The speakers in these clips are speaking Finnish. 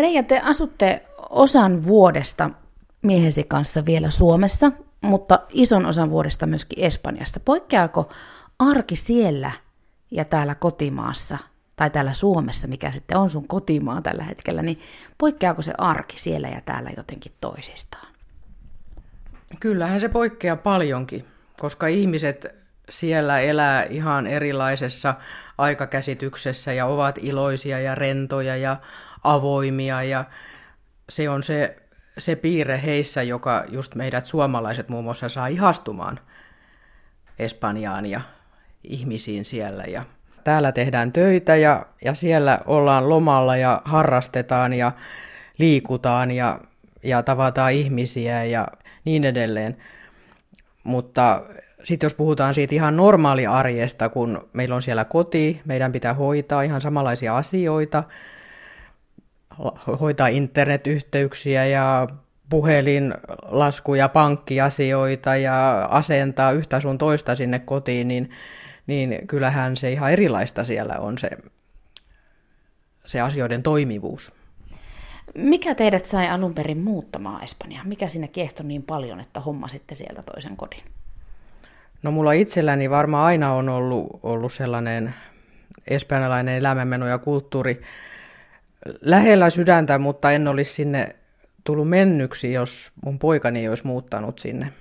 Reija, te asutte osan vuodesta miehesi kanssa vielä Suomessa, mutta ison osan vuodesta myöskin Espanjassa. Poikkeaako arki siellä ja täällä kotimaassa, tai täällä Suomessa, mikä sitten on sun kotimaa tällä hetkellä, niin poikkeaako se arki siellä ja täällä jotenkin toisistaan? Kyllähän se poikkeaa paljonkin, koska ihmiset siellä elää ihan erilaisessa aikakäsityksessä ja ovat iloisia ja rentoja ja avoimia ja se on se, se piirre heissä, joka just meidät suomalaiset muun muassa saa ihastumaan Espanjaan ja ihmisiin siellä. Ja täällä tehdään töitä ja, ja siellä ollaan lomalla ja harrastetaan ja liikutaan ja, ja tavataan ihmisiä ja niin edelleen. Mutta sitten jos puhutaan siitä ihan normaali arjesta, kun meillä on siellä koti, meidän pitää hoitaa ihan samanlaisia asioita, hoitaa internetyhteyksiä ja puhelinlaskuja, pankkiasioita ja asentaa yhtä sun toista sinne kotiin, niin, niin kyllähän se ihan erilaista siellä on se, se asioiden toimivuus. Mikä teidät sai alun perin muuttamaan Espanjaan? Mikä sinne kiehtoi niin paljon, että hommasitte sieltä toisen kodin? No mulla itselläni varmaan aina on ollut, ollut sellainen espanjalainen elämänmeno ja kulttuuri lähellä sydäntä, mutta en olisi sinne tullut mennyksi, jos mun poikani ei olisi muuttanut sinne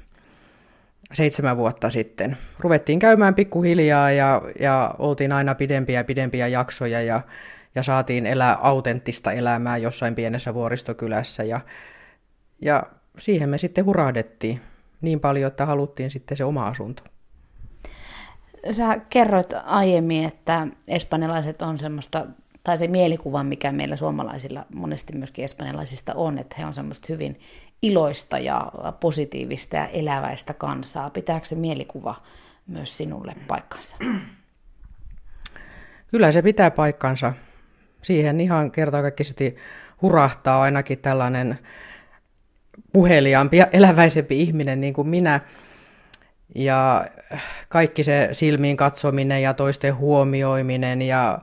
seitsemän vuotta sitten. Ruvettiin käymään pikkuhiljaa ja, ja oltiin aina pidempiä ja pidempiä jaksoja ja, ja saatiin elää autenttista elämää jossain pienessä vuoristokylässä ja, ja siihen me sitten hurahdettiin niin paljon, että haluttiin sitten se oma asunto. Sä kerroit aiemmin, että espanjalaiset on semmoista, tai se mielikuva, mikä meillä suomalaisilla monesti myöskin espanjalaisista on, että he on semmoista hyvin iloista ja positiivista ja eläväistä kansaa. Pitääkö se mielikuva myös sinulle paikkansa? Kyllä se pitää paikkansa. Siihen ihan kertakaikkisesti hurahtaa ainakin tällainen puheliaampi ja eläväisempi ihminen niin kuin minä. Ja kaikki se silmiin katsominen ja toisten huomioiminen ja,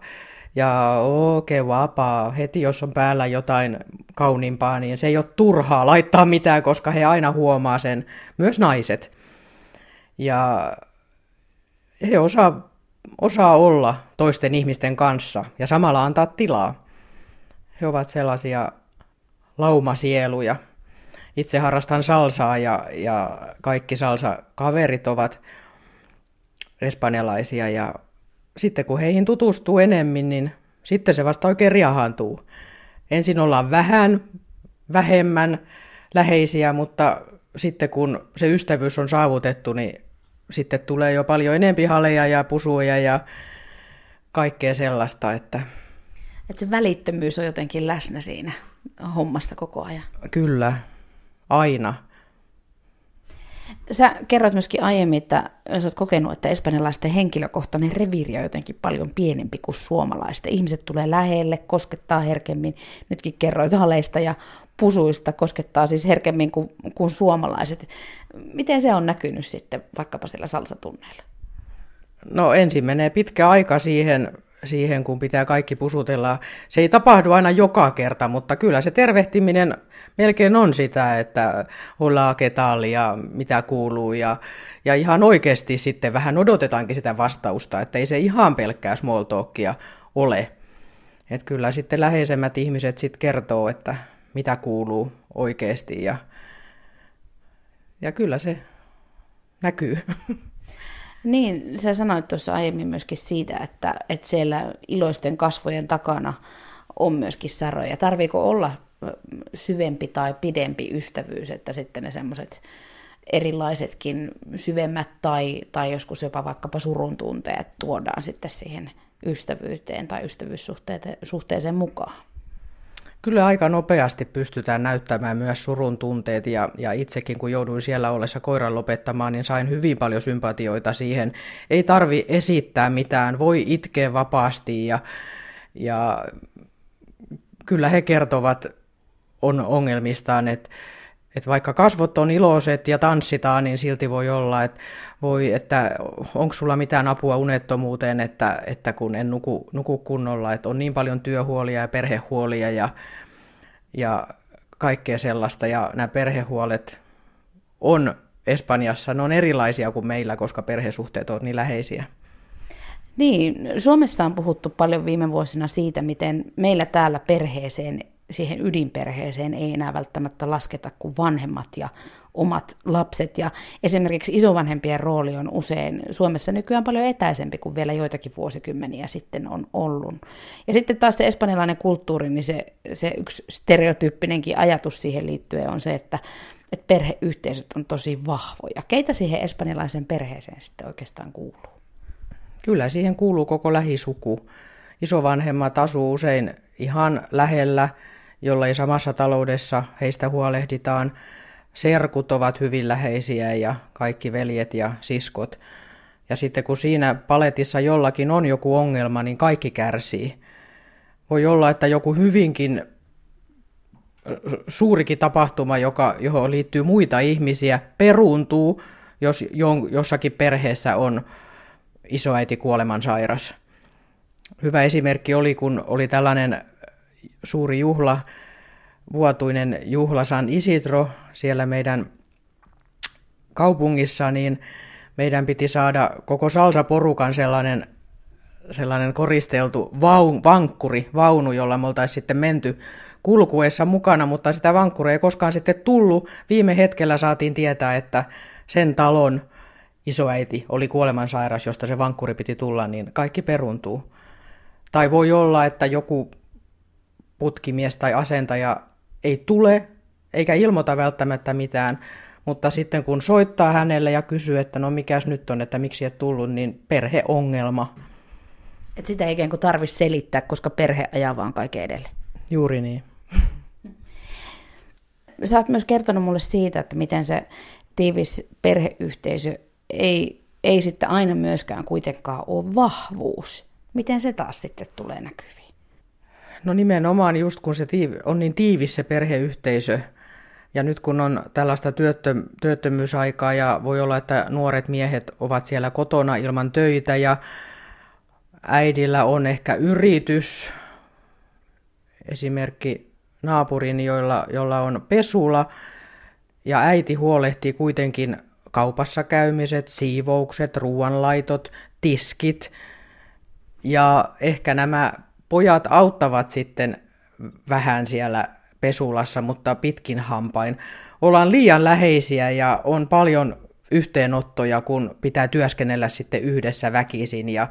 ja oikein vapaa. Heti jos on päällä jotain kauniimpaa, niin se ei ole turhaa laittaa mitään, koska he aina huomaa sen, myös naiset. Ja he osaa, osaa olla toisten ihmisten kanssa ja samalla antaa tilaa. He ovat sellaisia laumasieluja itse harrastan salsaa ja, ja kaikki salsa-kaverit ovat espanjalaisia ja sitten kun heihin tutustuu enemmän, niin sitten se vasta oikein riahantuu. Ensin ollaan vähän, vähemmän läheisiä, mutta sitten kun se ystävyys on saavutettu, niin sitten tulee jo paljon enempi haleja ja pusuja ja kaikkea sellaista, että... Että se välittömyys on jotenkin läsnä siinä hommasta koko ajan. Kyllä, aina. Sä kerroit myöskin aiemmin, että sä oot kokenut, että espanjalaisten henkilökohtainen reviiri on jotenkin paljon pienempi kuin suomalaisten. Ihmiset tulee lähelle, koskettaa herkemmin. Nytkin kerroit haleista ja pusuista, koskettaa siis herkemmin kuin, kuin suomalaiset. Miten se on näkynyt sitten vaikkapa siellä salsatunneilla? No ensin menee pitkä aika siihen, siihen, kun pitää kaikki pusutella. Se ei tapahdu aina joka kerta, mutta kyllä se tervehtiminen melkein on sitä, että hola ketali ja mitä kuuluu ja, ja ihan oikeasti sitten vähän odotetaankin sitä vastausta, että ei se ihan pelkkää small talkia ole. Et kyllä sitten läheisemmät ihmiset sitten kertoo, että mitä kuuluu oikeasti ja, ja kyllä se näkyy. Niin, sä sanoit tuossa aiemmin myöskin siitä, että, että siellä iloisten kasvojen takana on myöskin saroja. Tarviiko olla syvempi tai pidempi ystävyys, että sitten ne semmoiset erilaisetkin syvemmät tai, tai joskus jopa vaikkapa surun tunteet tuodaan sitten siihen ystävyyteen tai ystävyyssuhteeseen mukaan. Kyllä aika nopeasti pystytään näyttämään myös surun tunteet ja, ja itsekin kun jouduin siellä ollessa koiran lopettamaan, niin sain hyvin paljon sympatioita siihen. Ei tarvi esittää mitään, voi itkeä vapaasti ja, ja kyllä he kertovat on ongelmistaan, että että vaikka kasvot on iloiset ja tanssitaan, niin silti voi olla, että, voi, että onko sulla mitään apua unettomuuteen, että, että kun en nuku, nuku kunnolla, että on niin paljon työhuolia ja perhehuolia ja ja kaikkea sellaista. Ja nämä perhehuolet on Espanjassa, ne on erilaisia kuin meillä, koska perhesuhteet on niin läheisiä. Niin, Suomessa on puhuttu paljon viime vuosina siitä, miten meillä täällä perheeseen, siihen ydinperheeseen ei enää välttämättä lasketa kuin vanhemmat ja omat lapset. Ja esimerkiksi isovanhempien rooli on usein Suomessa nykyään paljon etäisempi kuin vielä joitakin vuosikymmeniä sitten on ollut. Ja sitten taas se espanjalainen kulttuuri, niin se, se yksi stereotyyppinenkin ajatus siihen liittyen on se, että, että perheyhteisöt on tosi vahvoja. Keitä siihen espanjalaisen perheeseen sitten oikeastaan kuuluu? Kyllä siihen kuuluu koko lähisuku. Isovanhemmat asuu usein ihan lähellä, jolla ei samassa taloudessa heistä huolehditaan. Serkut ovat hyvin läheisiä ja kaikki veljet ja siskot. Ja sitten kun siinä paletissa jollakin on joku ongelma, niin kaikki kärsii. Voi olla, että joku hyvinkin suurikin tapahtuma, joka, johon liittyy muita ihmisiä, peruuntuu, jos jossakin perheessä on isoäiti kuolemansairas. Hyvä esimerkki oli, kun oli tällainen suuri juhla, vuotuinen juhla San Isidro siellä meidän kaupungissa, niin meidän piti saada koko salsa-porukan sellainen, sellainen koristeltu vaun, vankkuri, vaunu, jolla me oltaisiin sitten menty kulkuessa mukana, mutta sitä vankkuria ei koskaan sitten tullut. Viime hetkellä saatiin tietää, että sen talon isoäiti oli kuolemansairas, josta se vankkuri piti tulla, niin kaikki peruntuu. Tai voi olla, että joku putkimies tai asentaja ei tule eikä ilmoita välttämättä mitään, mutta sitten kun soittaa hänelle ja kysyy, että no mikäs nyt on, että miksi et tullut, niin perheongelma. Et sitä ei ikään kuin tarvitse selittää, koska perhe ajaa vaan kaiken edelle. Juuri niin. Sä oot myös kertonut mulle siitä, että miten se tiivis perheyhteisö ei, ei sitten aina myöskään kuitenkaan ole vahvuus. Miten se taas sitten tulee näkyviin? No nimenomaan just kun se on niin tiivis se perheyhteisö, ja nyt kun on tällaista työttö, työttömyysaikaa ja voi olla, että nuoret miehet ovat siellä kotona ilman töitä ja äidillä on ehkä yritys, esimerkki naapurin, jolla, jolla on pesula, ja äiti huolehtii kuitenkin kaupassa käymiset, siivoukset, ruoanlaitot, tiskit. Ja ehkä nämä pojat auttavat sitten vähän siellä pesulassa, mutta pitkin hampain. Ollaan liian läheisiä ja on paljon yhteenottoja, kun pitää työskennellä sitten yhdessä väkisin ja,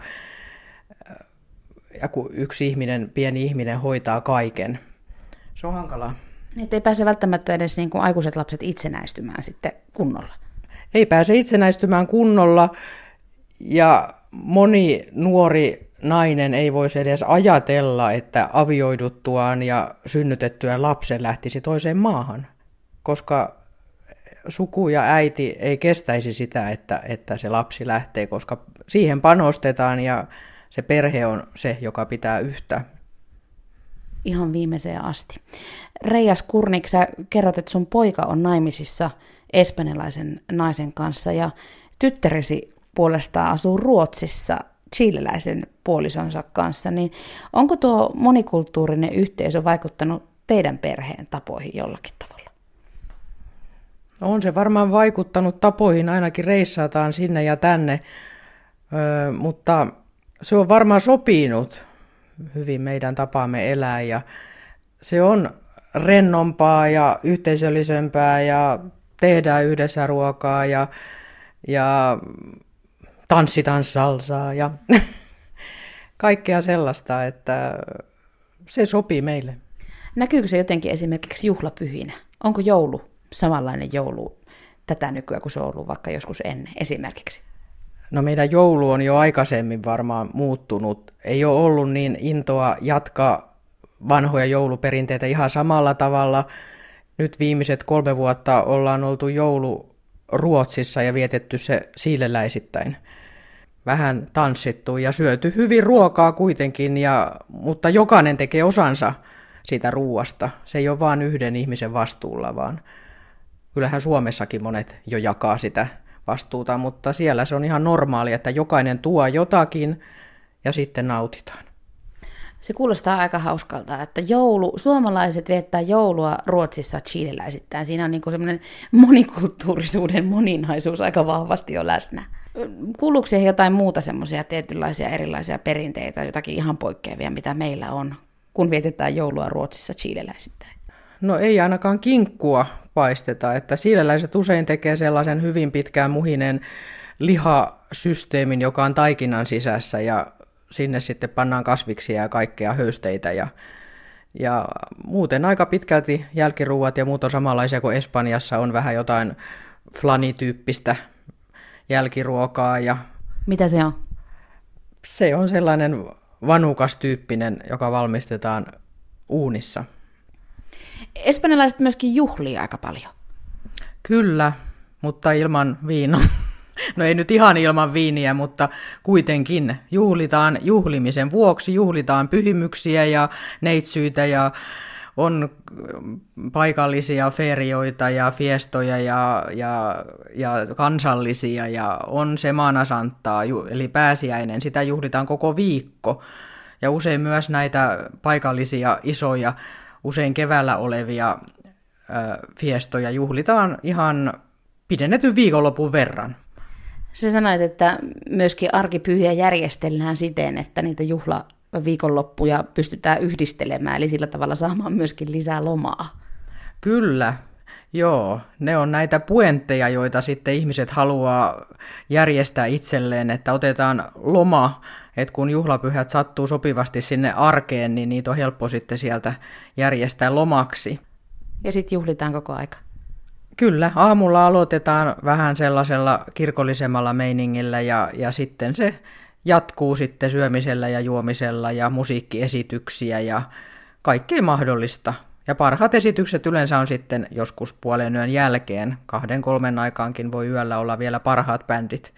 ja kun yksi ihminen, pieni ihminen hoitaa kaiken. Se on hankalaa. Että ei pääse välttämättä edes niin kuin aikuiset lapset itsenäistymään sitten kunnolla ei pääse itsenäistymään kunnolla ja moni nuori nainen ei voisi edes ajatella, että avioiduttuaan ja synnytettyään lapsen lähtisi toiseen maahan, koska suku ja äiti ei kestäisi sitä, että, että se lapsi lähtee, koska siihen panostetaan ja se perhe on se, joka pitää yhtä. Ihan viimeiseen asti. Reijas Kurnik, sä kerrot, että sun poika on naimisissa – espanjalaisen naisen kanssa ja tyttäresi puolestaan asuu Ruotsissa chileläisen puolisonsa kanssa, niin onko tuo monikulttuurinen yhteisö vaikuttanut teidän perheen tapoihin jollakin tavalla? On se varmaan vaikuttanut tapoihin, ainakin reissataan sinne ja tänne, öö, mutta se on varmaan sopinut hyvin meidän tapaamme elää ja se on rennompaa ja yhteisöllisempää ja tehdään yhdessä ruokaa ja, ja tanssitaan salsaa ja kaikkea sellaista, että se sopii meille. Näkyykö se jotenkin esimerkiksi juhlapyhinä? Onko joulu samanlainen joulu tätä nykyään kuin se on ollut vaikka joskus ennen esimerkiksi? No meidän joulu on jo aikaisemmin varmaan muuttunut. Ei ole ollut niin intoa jatkaa vanhoja jouluperinteitä ihan samalla tavalla – nyt viimeiset kolme vuotta ollaan oltu joulu Ruotsissa ja vietetty se siileläisittäin. Vähän tanssittu ja syöty hyvin ruokaa kuitenkin, ja, mutta jokainen tekee osansa siitä ruuasta. Se ei ole vain yhden ihmisen vastuulla, vaan kyllähän Suomessakin monet jo jakaa sitä vastuuta, mutta siellä se on ihan normaali, että jokainen tuo jotakin ja sitten nautitaan. Se kuulostaa aika hauskalta, että joulu, suomalaiset viettää joulua Ruotsissa chileläisittäin. Siinä on niin semmoinen monikulttuurisuuden moninaisuus aika vahvasti jo läsnä. Kuuluuko siihen jotain muuta semmoisia tietynlaisia erilaisia perinteitä, jotakin ihan poikkeavia, mitä meillä on, kun vietetään joulua Ruotsissa chileläisittäin? No ei ainakaan kinkkua paisteta, että siileläiset usein tekee sellaisen hyvin pitkään muhinen lihasysteemin, joka on taikinan sisässä ja sinne sitten pannaan kasviksia ja kaikkea höysteitä ja, ja muuten aika pitkälti jälkiruuat ja muut on samanlaisia kuin Espanjassa on vähän jotain flanityyppistä jälkiruokaa. Ja Mitä se on? Se on sellainen vanukas tyyppinen, joka valmistetaan uunissa. Espanjalaiset myöskin juhlii aika paljon. Kyllä, mutta ilman viinoa. No ei nyt ihan ilman viiniä, mutta kuitenkin juhlitaan juhlimisen vuoksi, juhlitaan pyhimyksiä ja neitsyitä ja on paikallisia ferioita ja fiestoja ja, ja, ja kansallisia ja on Semana Santaa, eli pääsiäinen, sitä juhlitaan koko viikko. Ja usein myös näitä paikallisia isoja, usein keväällä olevia ö, fiestoja juhlitaan ihan pidennetyn viikonlopun verran. Sä sanoit, että myöskin arkipyhiä järjestellään siten, että niitä juhla viikonloppuja pystytään yhdistelemään, eli sillä tavalla saamaan myöskin lisää lomaa. Kyllä, joo. Ne on näitä puentteja, joita sitten ihmiset haluaa järjestää itselleen, että otetaan loma, että kun juhlapyhät sattuu sopivasti sinne arkeen, niin niitä on helppo sitten sieltä järjestää lomaksi. Ja sitten juhlitaan koko aika. Kyllä, aamulla aloitetaan vähän sellaisella kirkollisemmalla meiningillä ja, ja sitten se jatkuu sitten syömisellä ja juomisella ja musiikkiesityksiä ja kaikkea mahdollista. Ja parhaat esitykset yleensä on sitten joskus puolen yön jälkeen. Kahden kolmen aikaankin voi yöllä olla vielä parhaat bändit.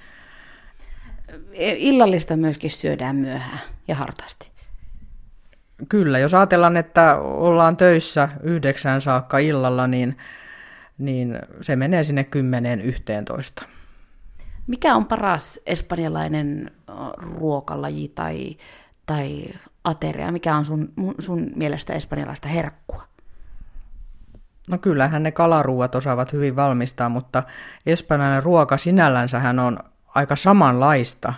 Illallista myöskin syödään myöhään ja hartaasti. Kyllä, jos ajatellaan, että ollaan töissä yhdeksän saakka illalla, niin niin se menee sinne 10-11. Mikä on paras espanjalainen ruokalaji tai, tai ateria? Mikä on sun, sun mielestä espanjalaista herkkua? No kyllähän ne kalaruuat osaavat hyvin valmistaa, mutta espanjalainen ruoka sinällänsähän on aika samanlaista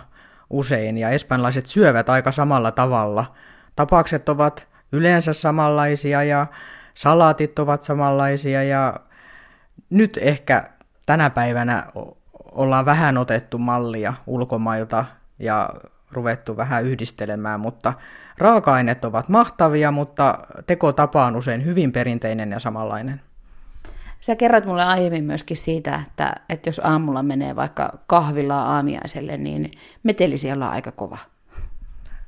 usein, ja espanjalaiset syövät aika samalla tavalla. Tapaukset ovat yleensä samanlaisia, ja salaatit ovat samanlaisia, ja nyt ehkä tänä päivänä ollaan vähän otettu mallia ulkomailta ja ruvettu vähän yhdistelemään, mutta raaka-aineet ovat mahtavia, mutta tekotapa on usein hyvin perinteinen ja samanlainen. Sä kerrot mulle aiemmin myöskin siitä, että, että jos aamulla menee vaikka kahvilaa aamiaiselle, niin meteli siellä on aika kova.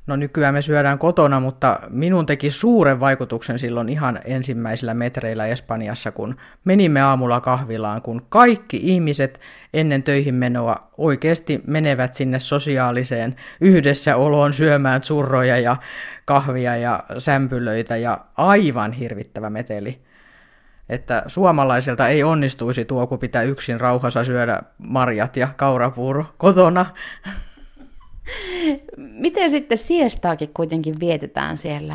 No nykyään me syödään kotona, mutta minun teki suuren vaikutuksen silloin ihan ensimmäisillä metreillä Espanjassa, kun menimme aamulla kahvilaan, kun kaikki ihmiset ennen töihin menoa oikeasti menevät sinne sosiaaliseen yhdessä oloon syömään surroja ja kahvia ja sämpylöitä ja aivan hirvittävä meteli. Että suomalaiselta ei onnistuisi tuo, kun pitää yksin rauhassa syödä marjat ja kaurapuuro kotona. Miten sitten siestaakin kuitenkin vietetään siellä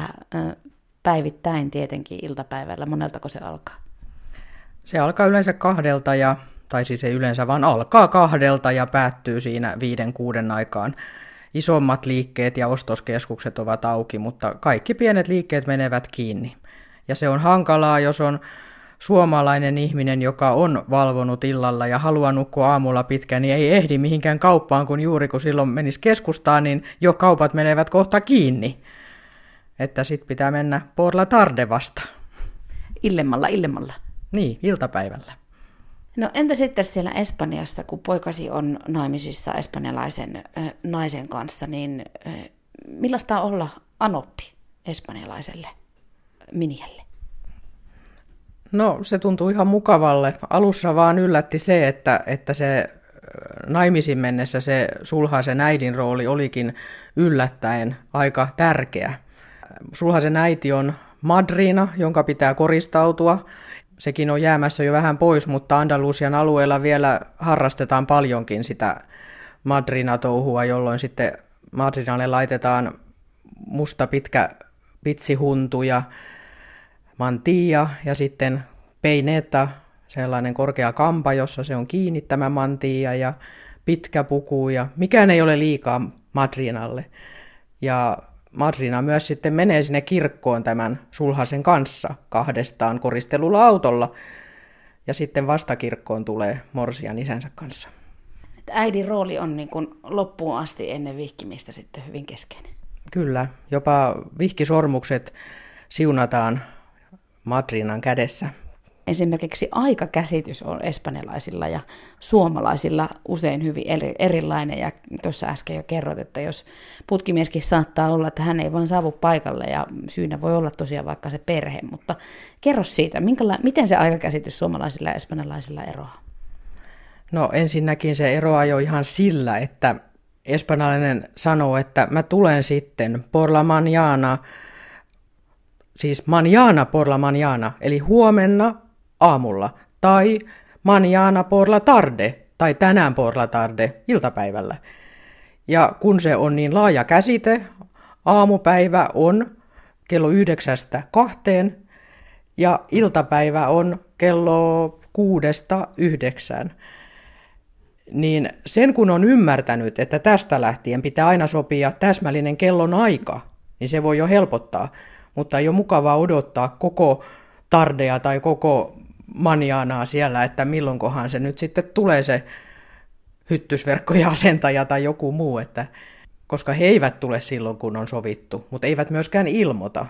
päivittäin tietenkin iltapäivällä? Moneltako se alkaa? Se alkaa yleensä kahdelta ja, tai siis ei yleensä, vaan alkaa kahdelta ja päättyy siinä viiden kuuden aikaan. Isommat liikkeet ja ostoskeskukset ovat auki, mutta kaikki pienet liikkeet menevät kiinni. Ja se on hankalaa, jos on suomalainen ihminen, joka on valvonut illalla ja haluaa nukkua aamulla pitkään, niin ei ehdi mihinkään kauppaan, kun juuri kun silloin menisi keskustaan, niin jo kaupat menevät kohta kiinni. Että sit pitää mennä porla tarde vasta. Illemmalla, illemmalla. Niin, iltapäivällä. No entä sitten siellä Espanjassa, kun poikasi on naimisissa espanjalaisen äh, naisen kanssa, niin äh, millaista on olla anoppi espanjalaiselle minielle? No se tuntui ihan mukavalle. Alussa vaan yllätti se, että, että se naimisiin mennessä se sulhasen äidin rooli olikin yllättäen aika tärkeä. Sulhasen äiti on madrina, jonka pitää koristautua. Sekin on jäämässä jo vähän pois, mutta Andalusian alueella vielä harrastetaan paljonkin sitä madrina-touhua, jolloin sitten madrinalle laitetaan musta pitkä pitsihuntu ja mantia ja sitten peineta, sellainen korkea kampa, jossa se on kiinni tämä mantia ja pitkä puku ja mikään ei ole liikaa Madrinalle. Ja Madrina myös sitten menee sinne kirkkoon tämän sulhasen kanssa kahdestaan koristelulla autolla. Ja sitten vastakirkkoon tulee Morsian isänsä kanssa. Äidin rooli on niin kuin loppuun asti ennen vihkimistä sitten hyvin keskeinen. Kyllä, jopa vihkisormukset siunataan Madrinan kädessä esimerkiksi aikakäsitys on espanjalaisilla ja suomalaisilla usein hyvin eri, erilainen. Ja tuossa äsken jo kerroit, että jos putkimieskin saattaa olla, että hän ei vaan saavu paikalle ja syynä voi olla tosiaan vaikka se perhe. Mutta kerro siitä, minkäla- miten se aikakäsitys suomalaisilla ja espanjalaisilla eroaa? No ensinnäkin se eroaa jo ihan sillä, että espanjalainen sanoo, että mä tulen sitten por la mañana, siis mañana por la mañana, eli huomenna aamulla, tai manjana por la tarde, tai tänään por la tarde, iltapäivällä. Ja kun se on niin laaja käsite, aamupäivä on kello yhdeksästä kahteen, ja iltapäivä on kello kuudesta yhdeksään. Niin sen kun on ymmärtänyt, että tästä lähtien pitää aina sopia täsmällinen kellon aika, niin se voi jo helpottaa. Mutta ei ole mukavaa odottaa koko tardea tai koko maniaanaa siellä, että milloinkohan se nyt sitten tulee se hyttysverkkojen asentaja tai joku muu, että koska he eivät tule silloin, kun on sovittu, mutta eivät myöskään ilmoita.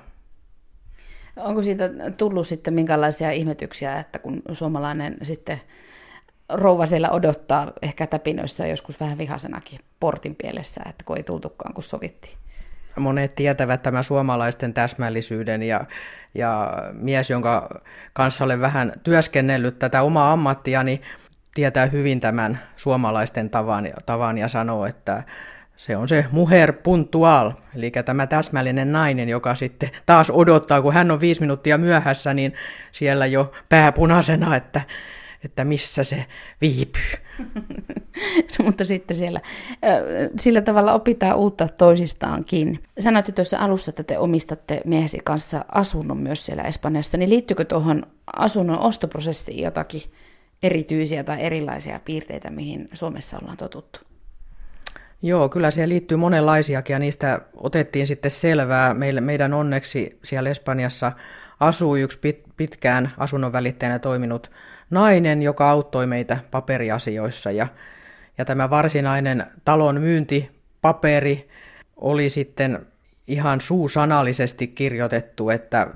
Onko siitä tullut sitten minkälaisia ihmetyksiä, että kun suomalainen sitten rouva siellä odottaa ehkä täpinöissä joskus vähän vihasenakin portin pielessä, että kun ei tultukaan, kun sovittiin? Monet tietävät tämän suomalaisten täsmällisyyden ja ja mies, jonka kanssa olen vähän työskennellyt tätä omaa ammattiani, tietää hyvin tämän suomalaisten tavan, tavan ja sanoo, että se on se muher puntual, eli tämä täsmällinen nainen, joka sitten taas odottaa, kun hän on viisi minuuttia myöhässä, niin siellä jo pääpunaisena, että että missä se viipyy. Mutta sitten siellä sillä tavalla opitaan uutta toisistaankin. Sanoitte tuossa alussa, että te omistatte miehesi kanssa asunnon myös siellä Espanjassa, niin liittyykö tuohon asunnon ostoprosessiin jotakin erityisiä tai erilaisia piirteitä, mihin Suomessa ollaan totuttu? Joo, kyllä siihen liittyy monenlaisiakin ja niistä otettiin sitten selvää. Meille, meidän onneksi siellä Espanjassa asuu yksi pit, pitkään asunnon välittäjänä toiminut nainen, joka auttoi meitä paperiasioissa. Ja, ja tämä varsinainen talon myyntipaperi oli sitten ihan suusanallisesti kirjoitettu, että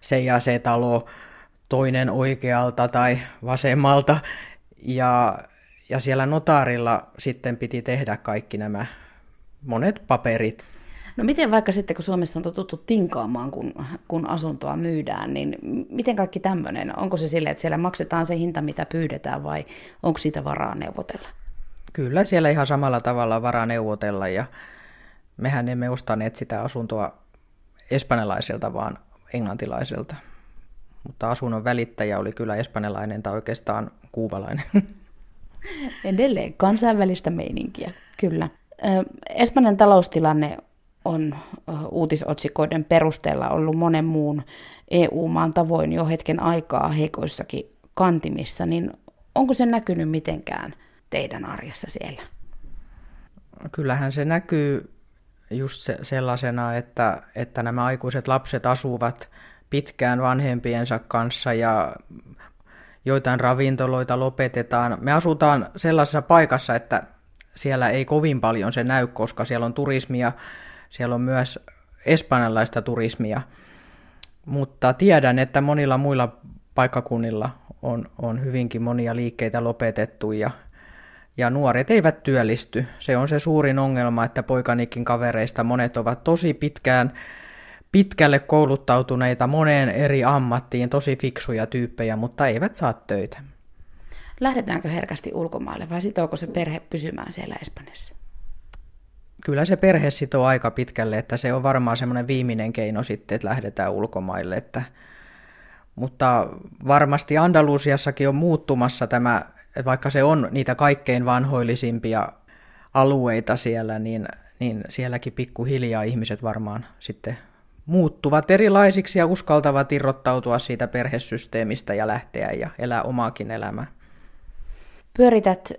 se ja se talo toinen oikealta tai vasemmalta. Ja, ja siellä notaarilla sitten piti tehdä kaikki nämä monet paperit. No miten vaikka sitten, kun Suomessa on totuttu tinkaamaan, kun, kun asuntoa myydään, niin miten kaikki tämmöinen? Onko se sille, että siellä maksetaan se hinta, mitä pyydetään, vai onko siitä varaa neuvotella? Kyllä, siellä ihan samalla tavalla varaa neuvotella, ja mehän emme ostaneet sitä asuntoa espanjalaiselta, vaan englantilaiselta. Mutta asunnon välittäjä oli kyllä espanjalainen tai oikeastaan kuubalainen. Edelleen kansainvälistä meininkiä, kyllä. Espanjan taloustilanne on uutisotsikoiden perusteella ollut monen muun EU-maan tavoin jo hetken aikaa heikoissakin kantimissa, niin onko se näkynyt mitenkään teidän arjessa siellä? Kyllähän se näkyy just se, sellaisena, että, että nämä aikuiset lapset asuvat pitkään vanhempiensa kanssa ja joitain ravintoloita lopetetaan. Me asutaan sellaisessa paikassa, että siellä ei kovin paljon se näy, koska siellä on turismia siellä on myös espanjalaista turismia, mutta tiedän, että monilla muilla paikkakunnilla on, on hyvinkin monia liikkeitä lopetettu ja, ja nuoret eivät työllisty. Se on se suurin ongelma, että poikanikin kavereista monet ovat tosi pitkään pitkälle kouluttautuneita moneen eri ammattiin, tosi fiksuja tyyppejä, mutta eivät saa töitä. Lähdetäänkö herkästi ulkomaille vai sitooko se perhe pysymään siellä Espanjassa? Kyllä se perhe sitoo aika pitkälle, että se on varmaan semmoinen viimeinen keino sitten, että lähdetään ulkomaille. Että, mutta varmasti Andalusiassakin on muuttumassa tämä, vaikka se on niitä kaikkein vanhoillisimpia alueita siellä, niin, niin sielläkin pikkuhiljaa ihmiset varmaan sitten muuttuvat erilaisiksi ja uskaltavat irrottautua siitä perhesysteemistä ja lähteä ja elää omaakin elämää. Pyörität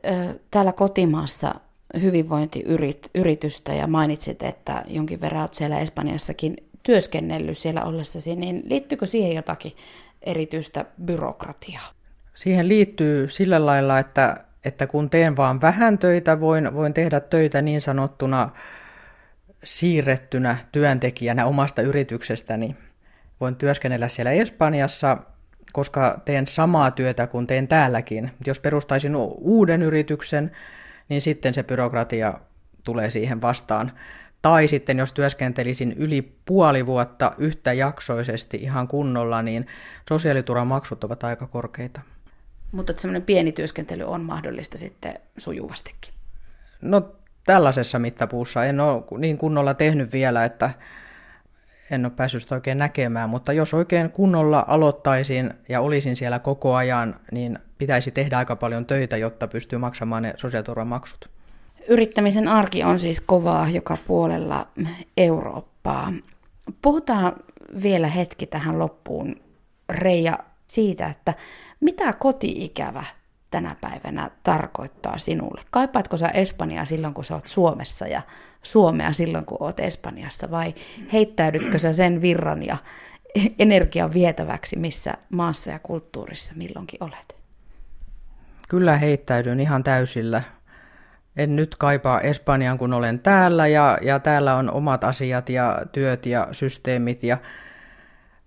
täällä kotimaassa hyvinvointiyritystä ja mainitsit, että jonkin verran olet siellä Espanjassakin työskennellyt siellä ollessasi, niin liittyykö siihen jotakin erityistä byrokratiaa? Siihen liittyy sillä lailla, että, että kun teen vaan vähän töitä, voin, voin tehdä töitä niin sanottuna siirrettynä työntekijänä omasta yrityksestäni. Voin työskennellä siellä Espanjassa, koska teen samaa työtä kuin teen täälläkin. Jos perustaisin uuden yrityksen, niin sitten se byrokratia tulee siihen vastaan. Tai sitten jos työskentelisin yli puoli vuotta yhtäjaksoisesti ihan kunnolla, niin sosiaaliturvan maksut ovat aika korkeita. Mutta semmoinen pieni työskentely on mahdollista sitten sujuvastikin. No tällaisessa mittapuussa en ole niin kunnolla tehnyt vielä, että en ole päässyt sitä oikein näkemään, mutta jos oikein kunnolla aloittaisin ja olisin siellä koko ajan, niin pitäisi tehdä aika paljon töitä, jotta pystyy maksamaan ne sosiaaliturvamaksut. Yrittämisen arki on siis kovaa joka puolella Eurooppaa. Puhutaan vielä hetki tähän loppuun, Reija, siitä, että mitä koti-ikävä tänä päivänä tarkoittaa sinulle? Kaipaatko sä Espanjaa silloin, kun sä oot Suomessa ja Suomea silloin, kun oot Espanjassa, vai heittäydytkö sä sen virran ja energian vietäväksi, missä maassa ja kulttuurissa milloinkin olet? Kyllä heittäydyn ihan täysillä. En nyt kaipaa Espanjaan, kun olen täällä ja, ja täällä on omat asiat ja työt ja systeemit ja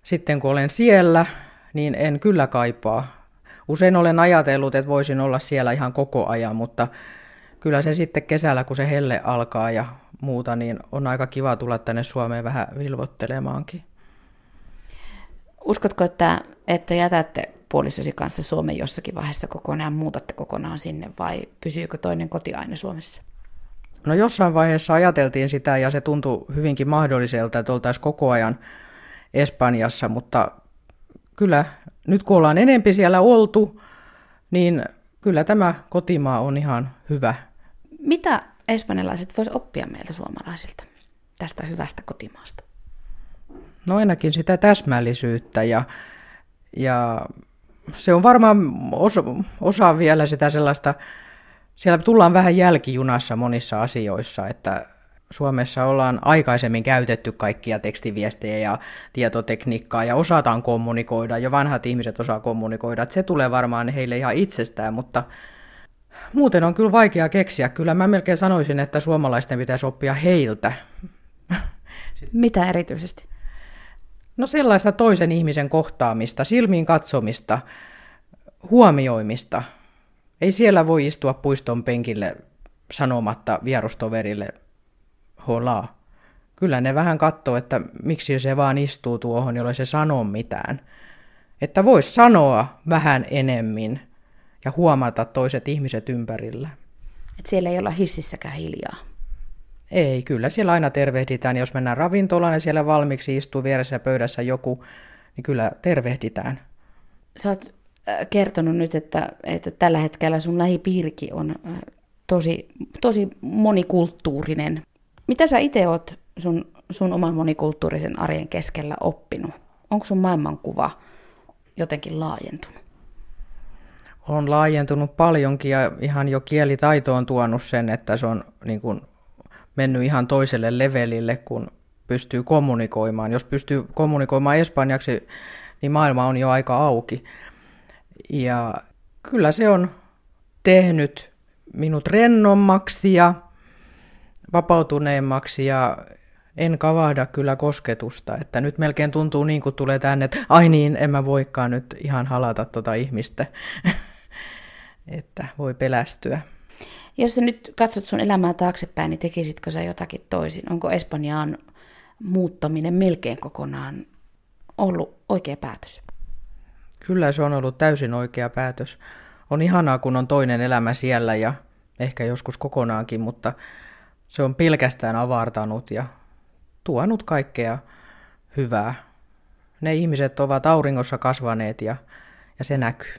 sitten kun olen siellä, niin en kyllä kaipaa. Usein olen ajatellut, että voisin olla siellä ihan koko ajan, mutta kyllä se sitten kesällä, kun se helle alkaa ja muuta, niin on aika kiva tulla tänne Suomeen vähän vilvottelemaankin. Uskotko, että, että jätätte puolisosi kanssa Suomen jossakin vaiheessa kokonaan, muutatte kokonaan sinne vai pysyykö toinen koti aina Suomessa? No jossain vaiheessa ajateltiin sitä ja se tuntui hyvinkin mahdolliselta, että oltaisiin koko ajan Espanjassa, mutta kyllä nyt kun ollaan enempi siellä oltu, niin kyllä tämä kotimaa on ihan hyvä. Mitä espanjalaiset vois oppia meiltä suomalaisilta tästä hyvästä kotimaasta? No ainakin sitä täsmällisyyttä ja, ja se on varmaan osa, osa vielä sitä sellaista, siellä tullaan vähän jälkijunassa monissa asioissa, että Suomessa ollaan aikaisemmin käytetty kaikkia tekstiviestejä ja tietotekniikkaa ja osataan kommunikoida, ja vanhat ihmiset osaa kommunikoida, että se tulee varmaan heille ihan itsestään, mutta muuten on kyllä vaikea keksiä. Kyllä mä melkein sanoisin, että suomalaisten pitäisi oppia heiltä. Mitä erityisesti? No sellaista toisen ihmisen kohtaamista, silmiin katsomista, huomioimista. Ei siellä voi istua puiston penkille sanomatta vierustoverille hola. Kyllä ne vähän katsoo, että miksi se vaan istuu tuohon, jolle se sanoo mitään. Että vois sanoa vähän enemmän ja huomata toiset ihmiset ympärillä. Et siellä ei olla hississäkään hiljaa. Ei, kyllä siellä aina tervehditään. Jos mennään ravintolaan ja siellä valmiiksi istuu vieressä pöydässä joku, niin kyllä tervehditään. Sä oot äh, kertonut nyt, että, että tällä hetkellä sun lähipiirikin on äh, tosi, tosi monikulttuurinen. Mitä sä itse oot sun, sun oman monikulttuurisen arjen keskellä oppinut? Onko sun maailmankuva jotenkin laajentunut? On laajentunut paljonkin ja ihan jo kielitaito on tuonut sen, että se on niin kuin mennyt ihan toiselle levelille, kun pystyy kommunikoimaan. Jos pystyy kommunikoimaan espanjaksi, niin maailma on jo aika auki. Ja kyllä se on tehnyt minut rennommaksi ja vapautuneemmaksi ja en kavahda kyllä kosketusta, että nyt melkein tuntuu niin kuin tulee tänne, että ai niin, en mä voikaan nyt ihan halata tota ihmistä, että voi pelästyä. Jos sä nyt katsot sun elämää taaksepäin, niin tekisitkö sä jotakin toisin? Onko Espanjaan muuttaminen melkein kokonaan ollut oikea päätös? Kyllä se on ollut täysin oikea päätös. On ihanaa, kun on toinen elämä siellä ja ehkä joskus kokonaankin, mutta se on pelkästään avartanut ja tuonut kaikkea hyvää. Ne ihmiset ovat auringossa kasvaneet ja, ja se näkyy.